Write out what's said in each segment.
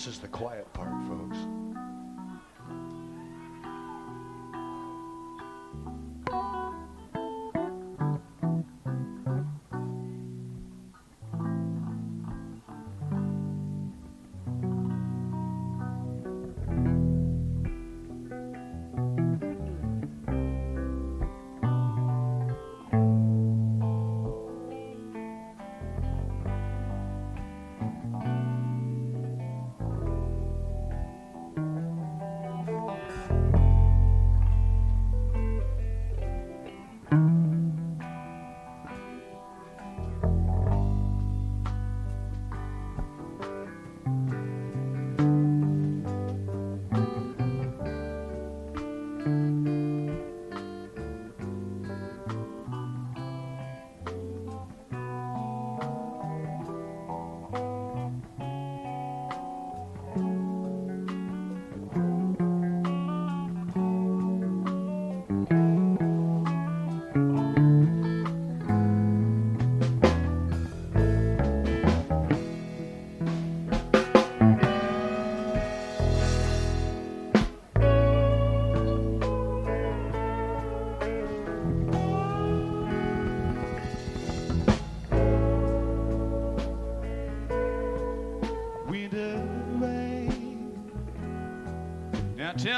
This is the quiet part, folks.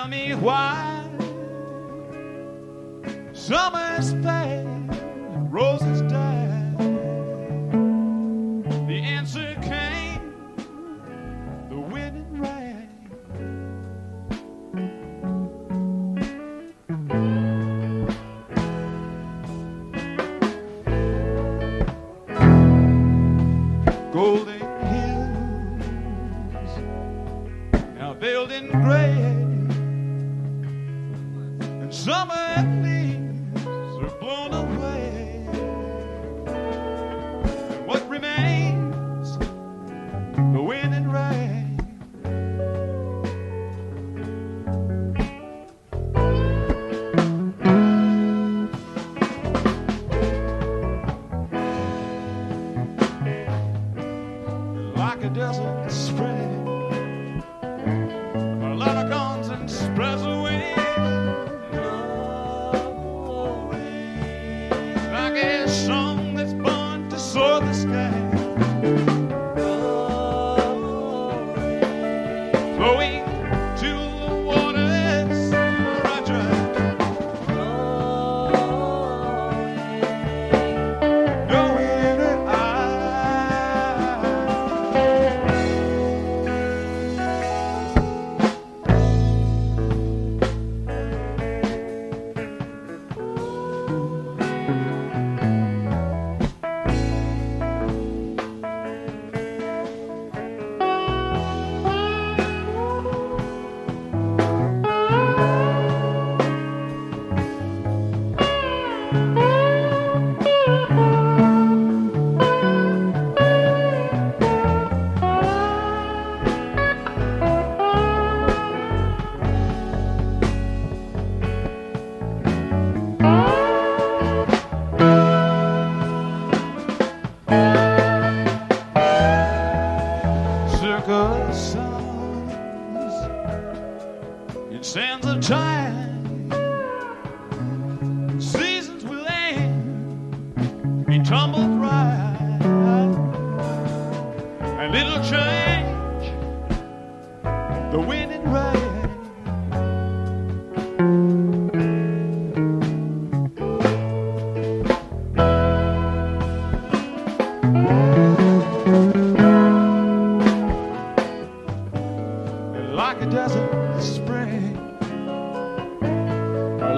tell me why.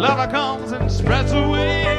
lover comes and spreads away.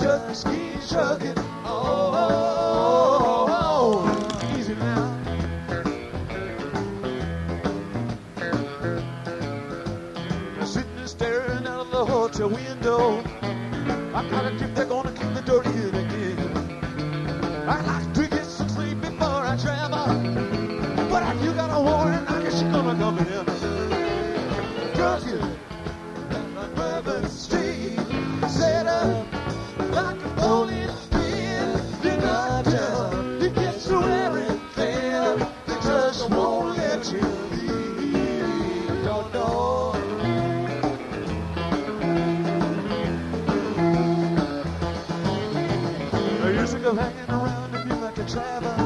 Just keep chugging. Travel.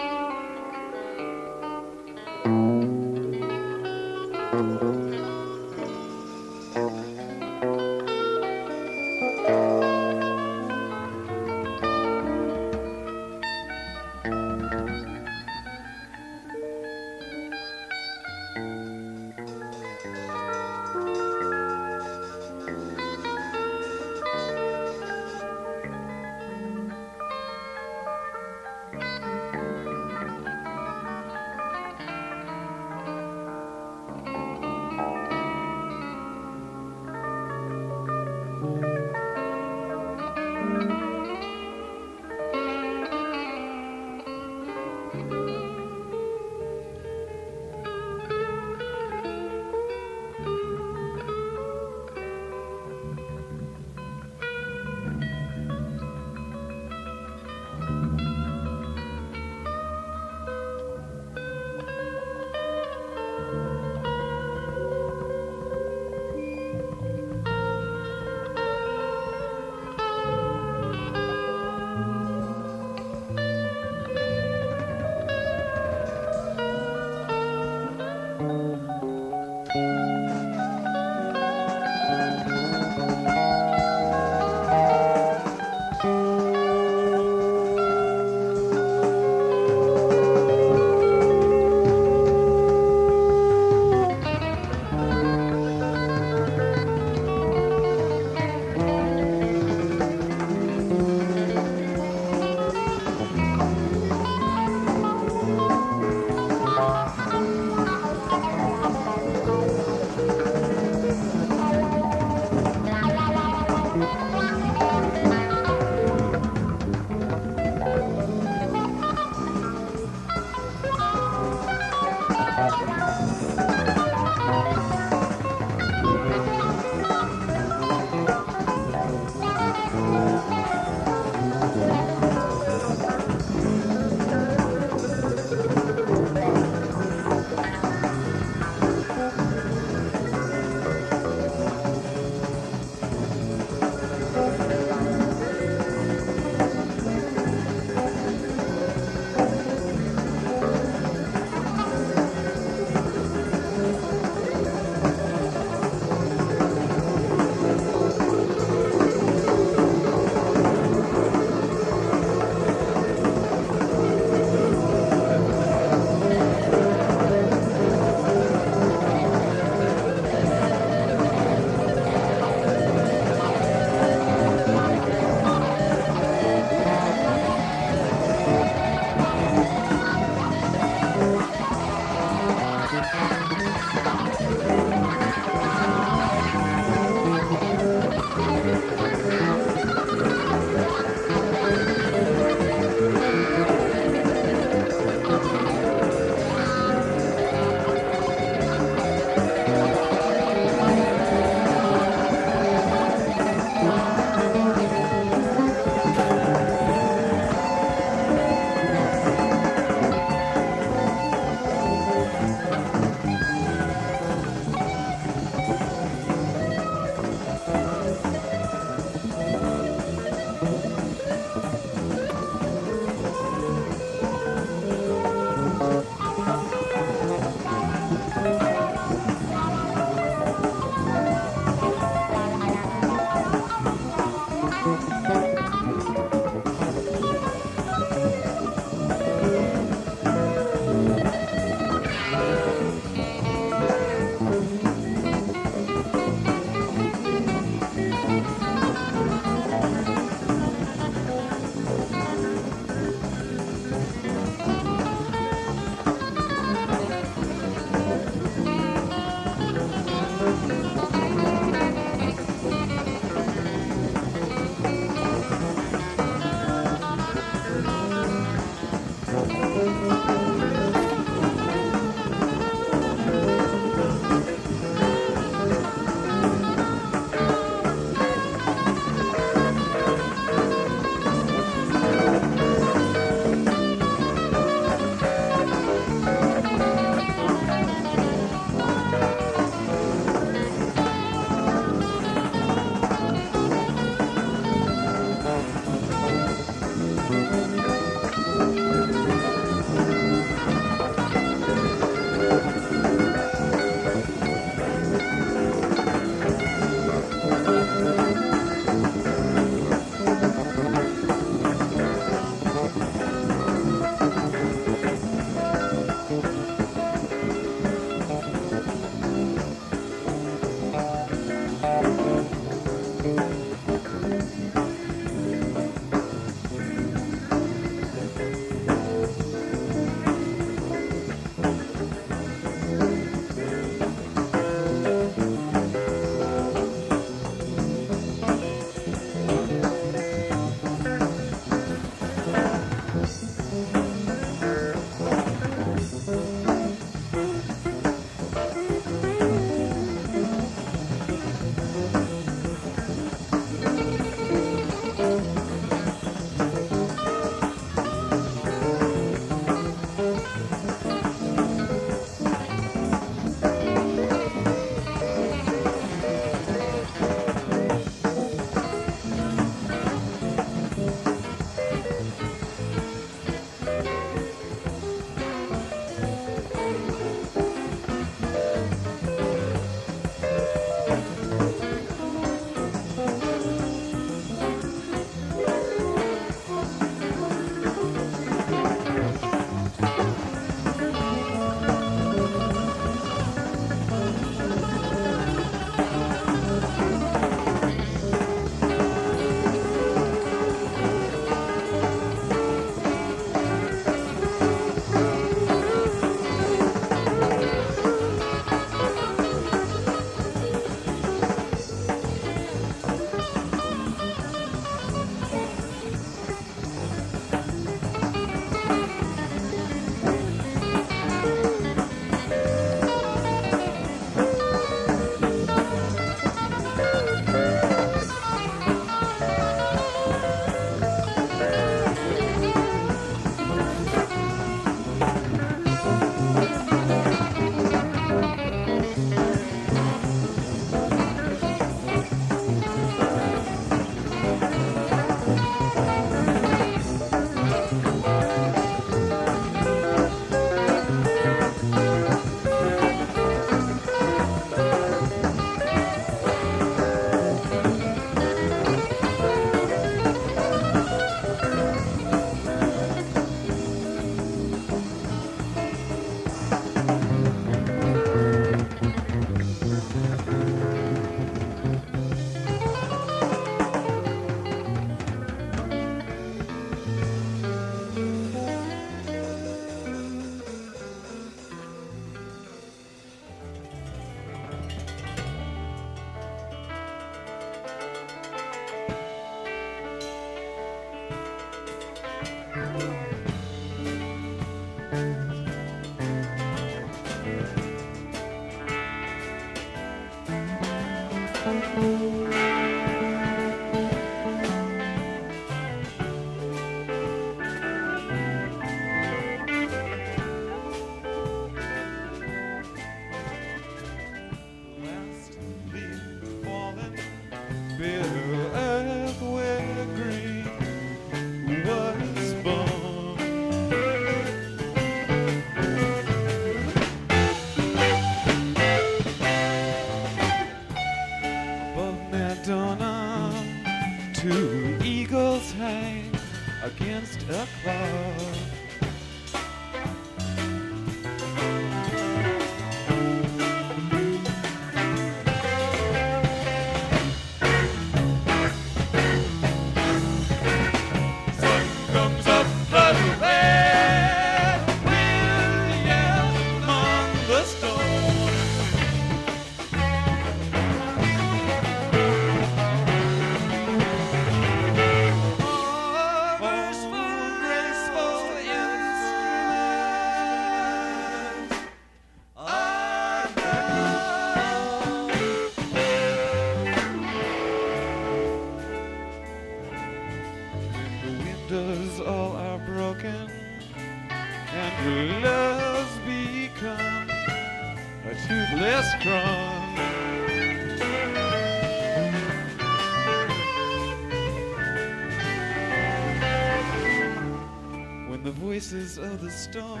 Voices of the storm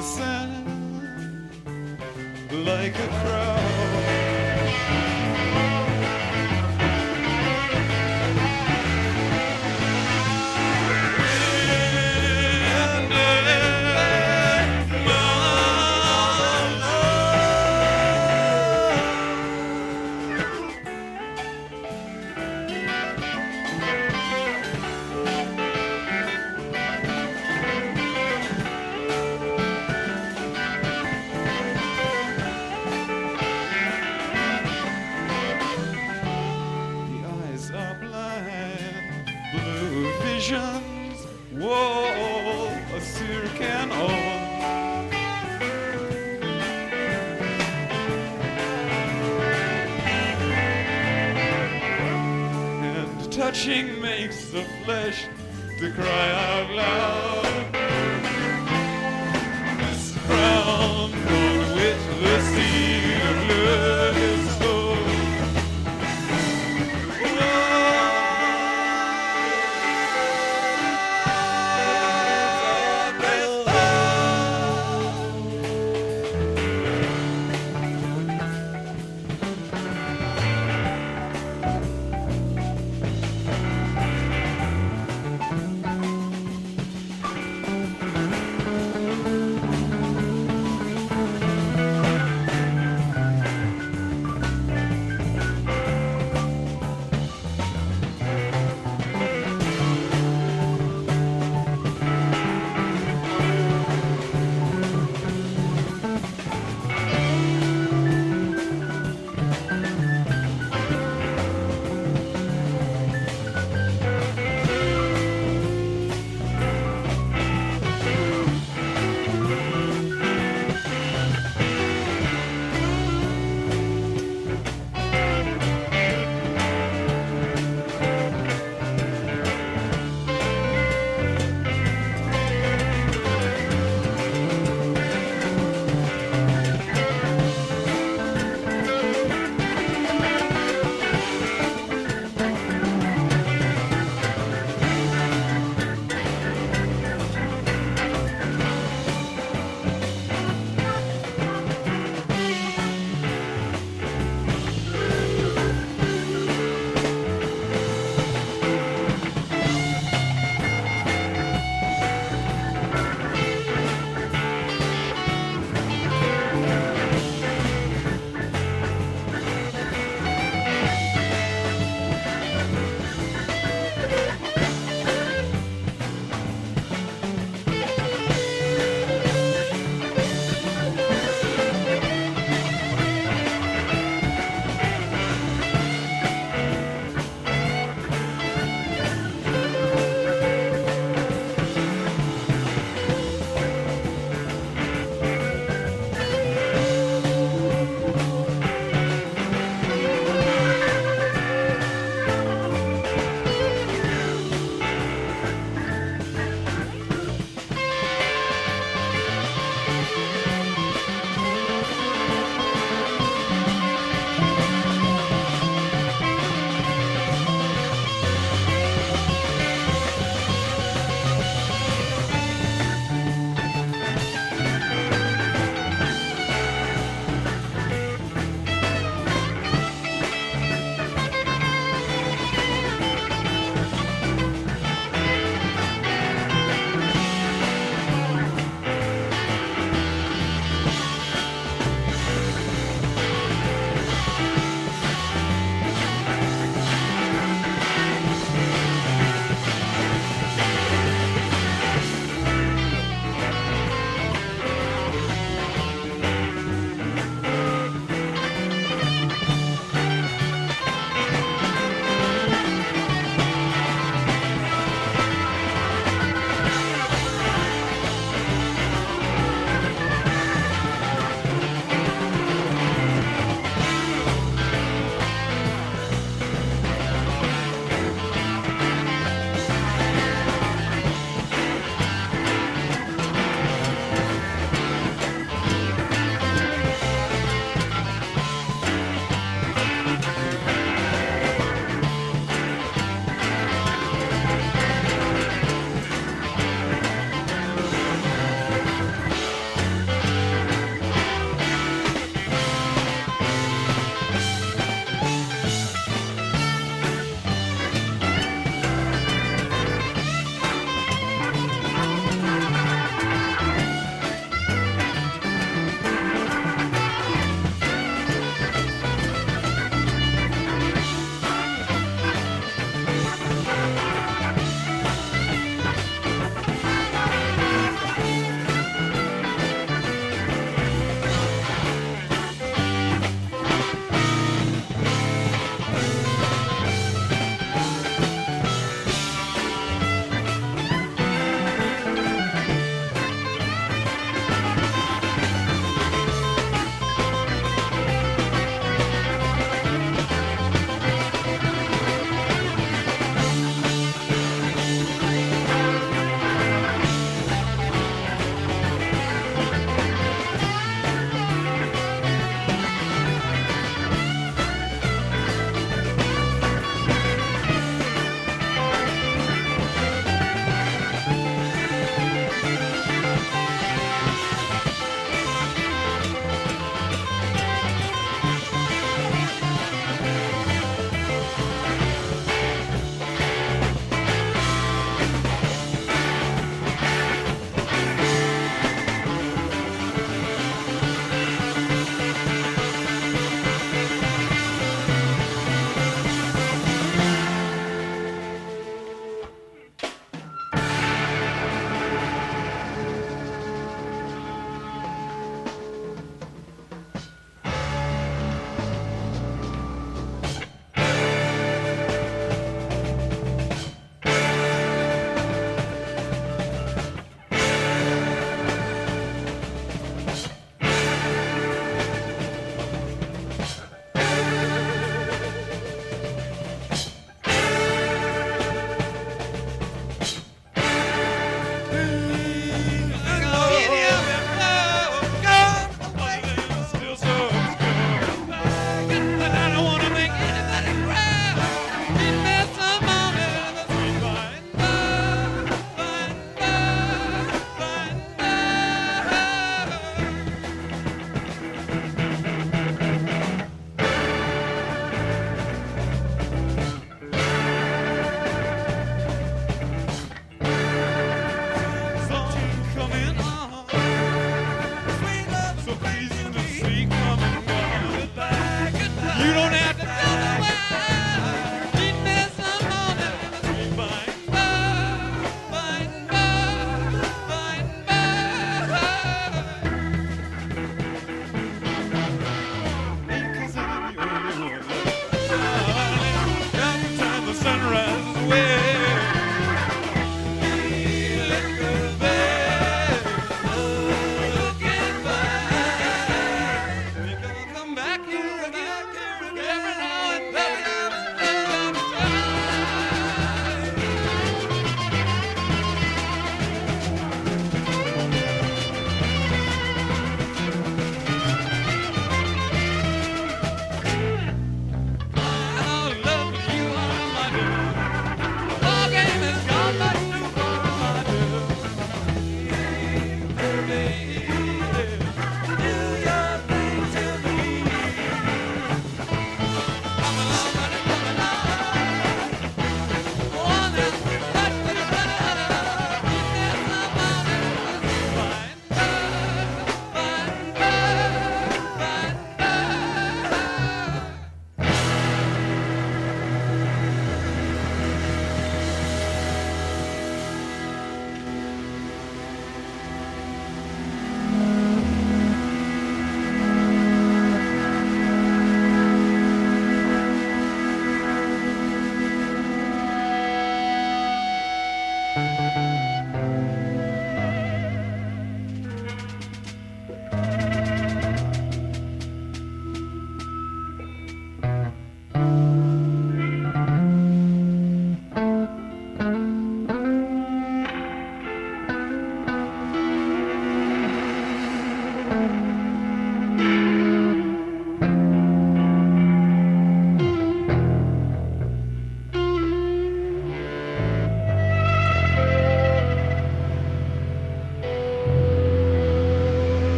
sound like a crowd.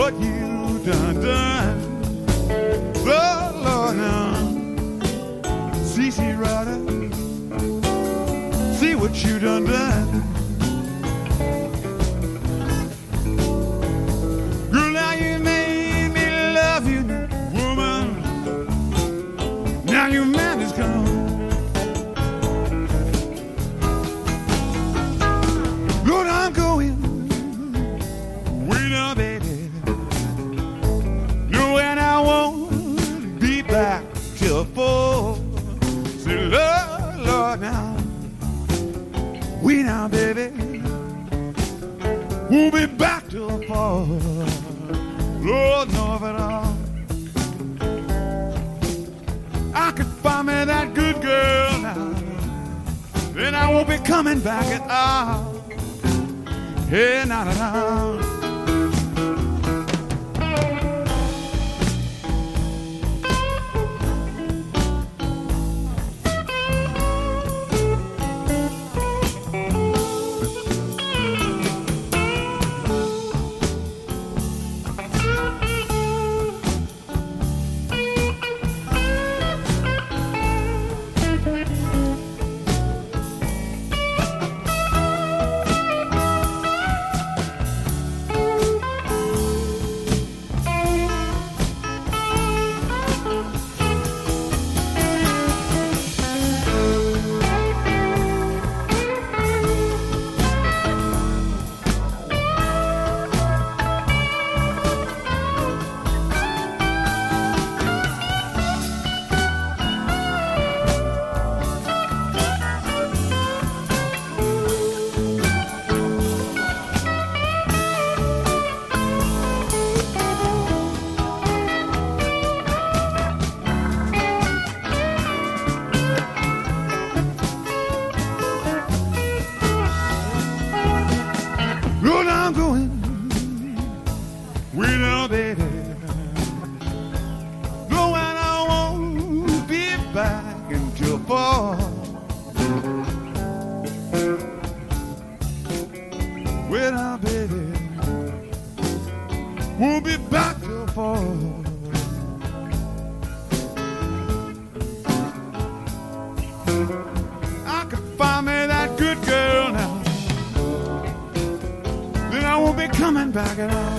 What you done done. Coming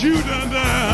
what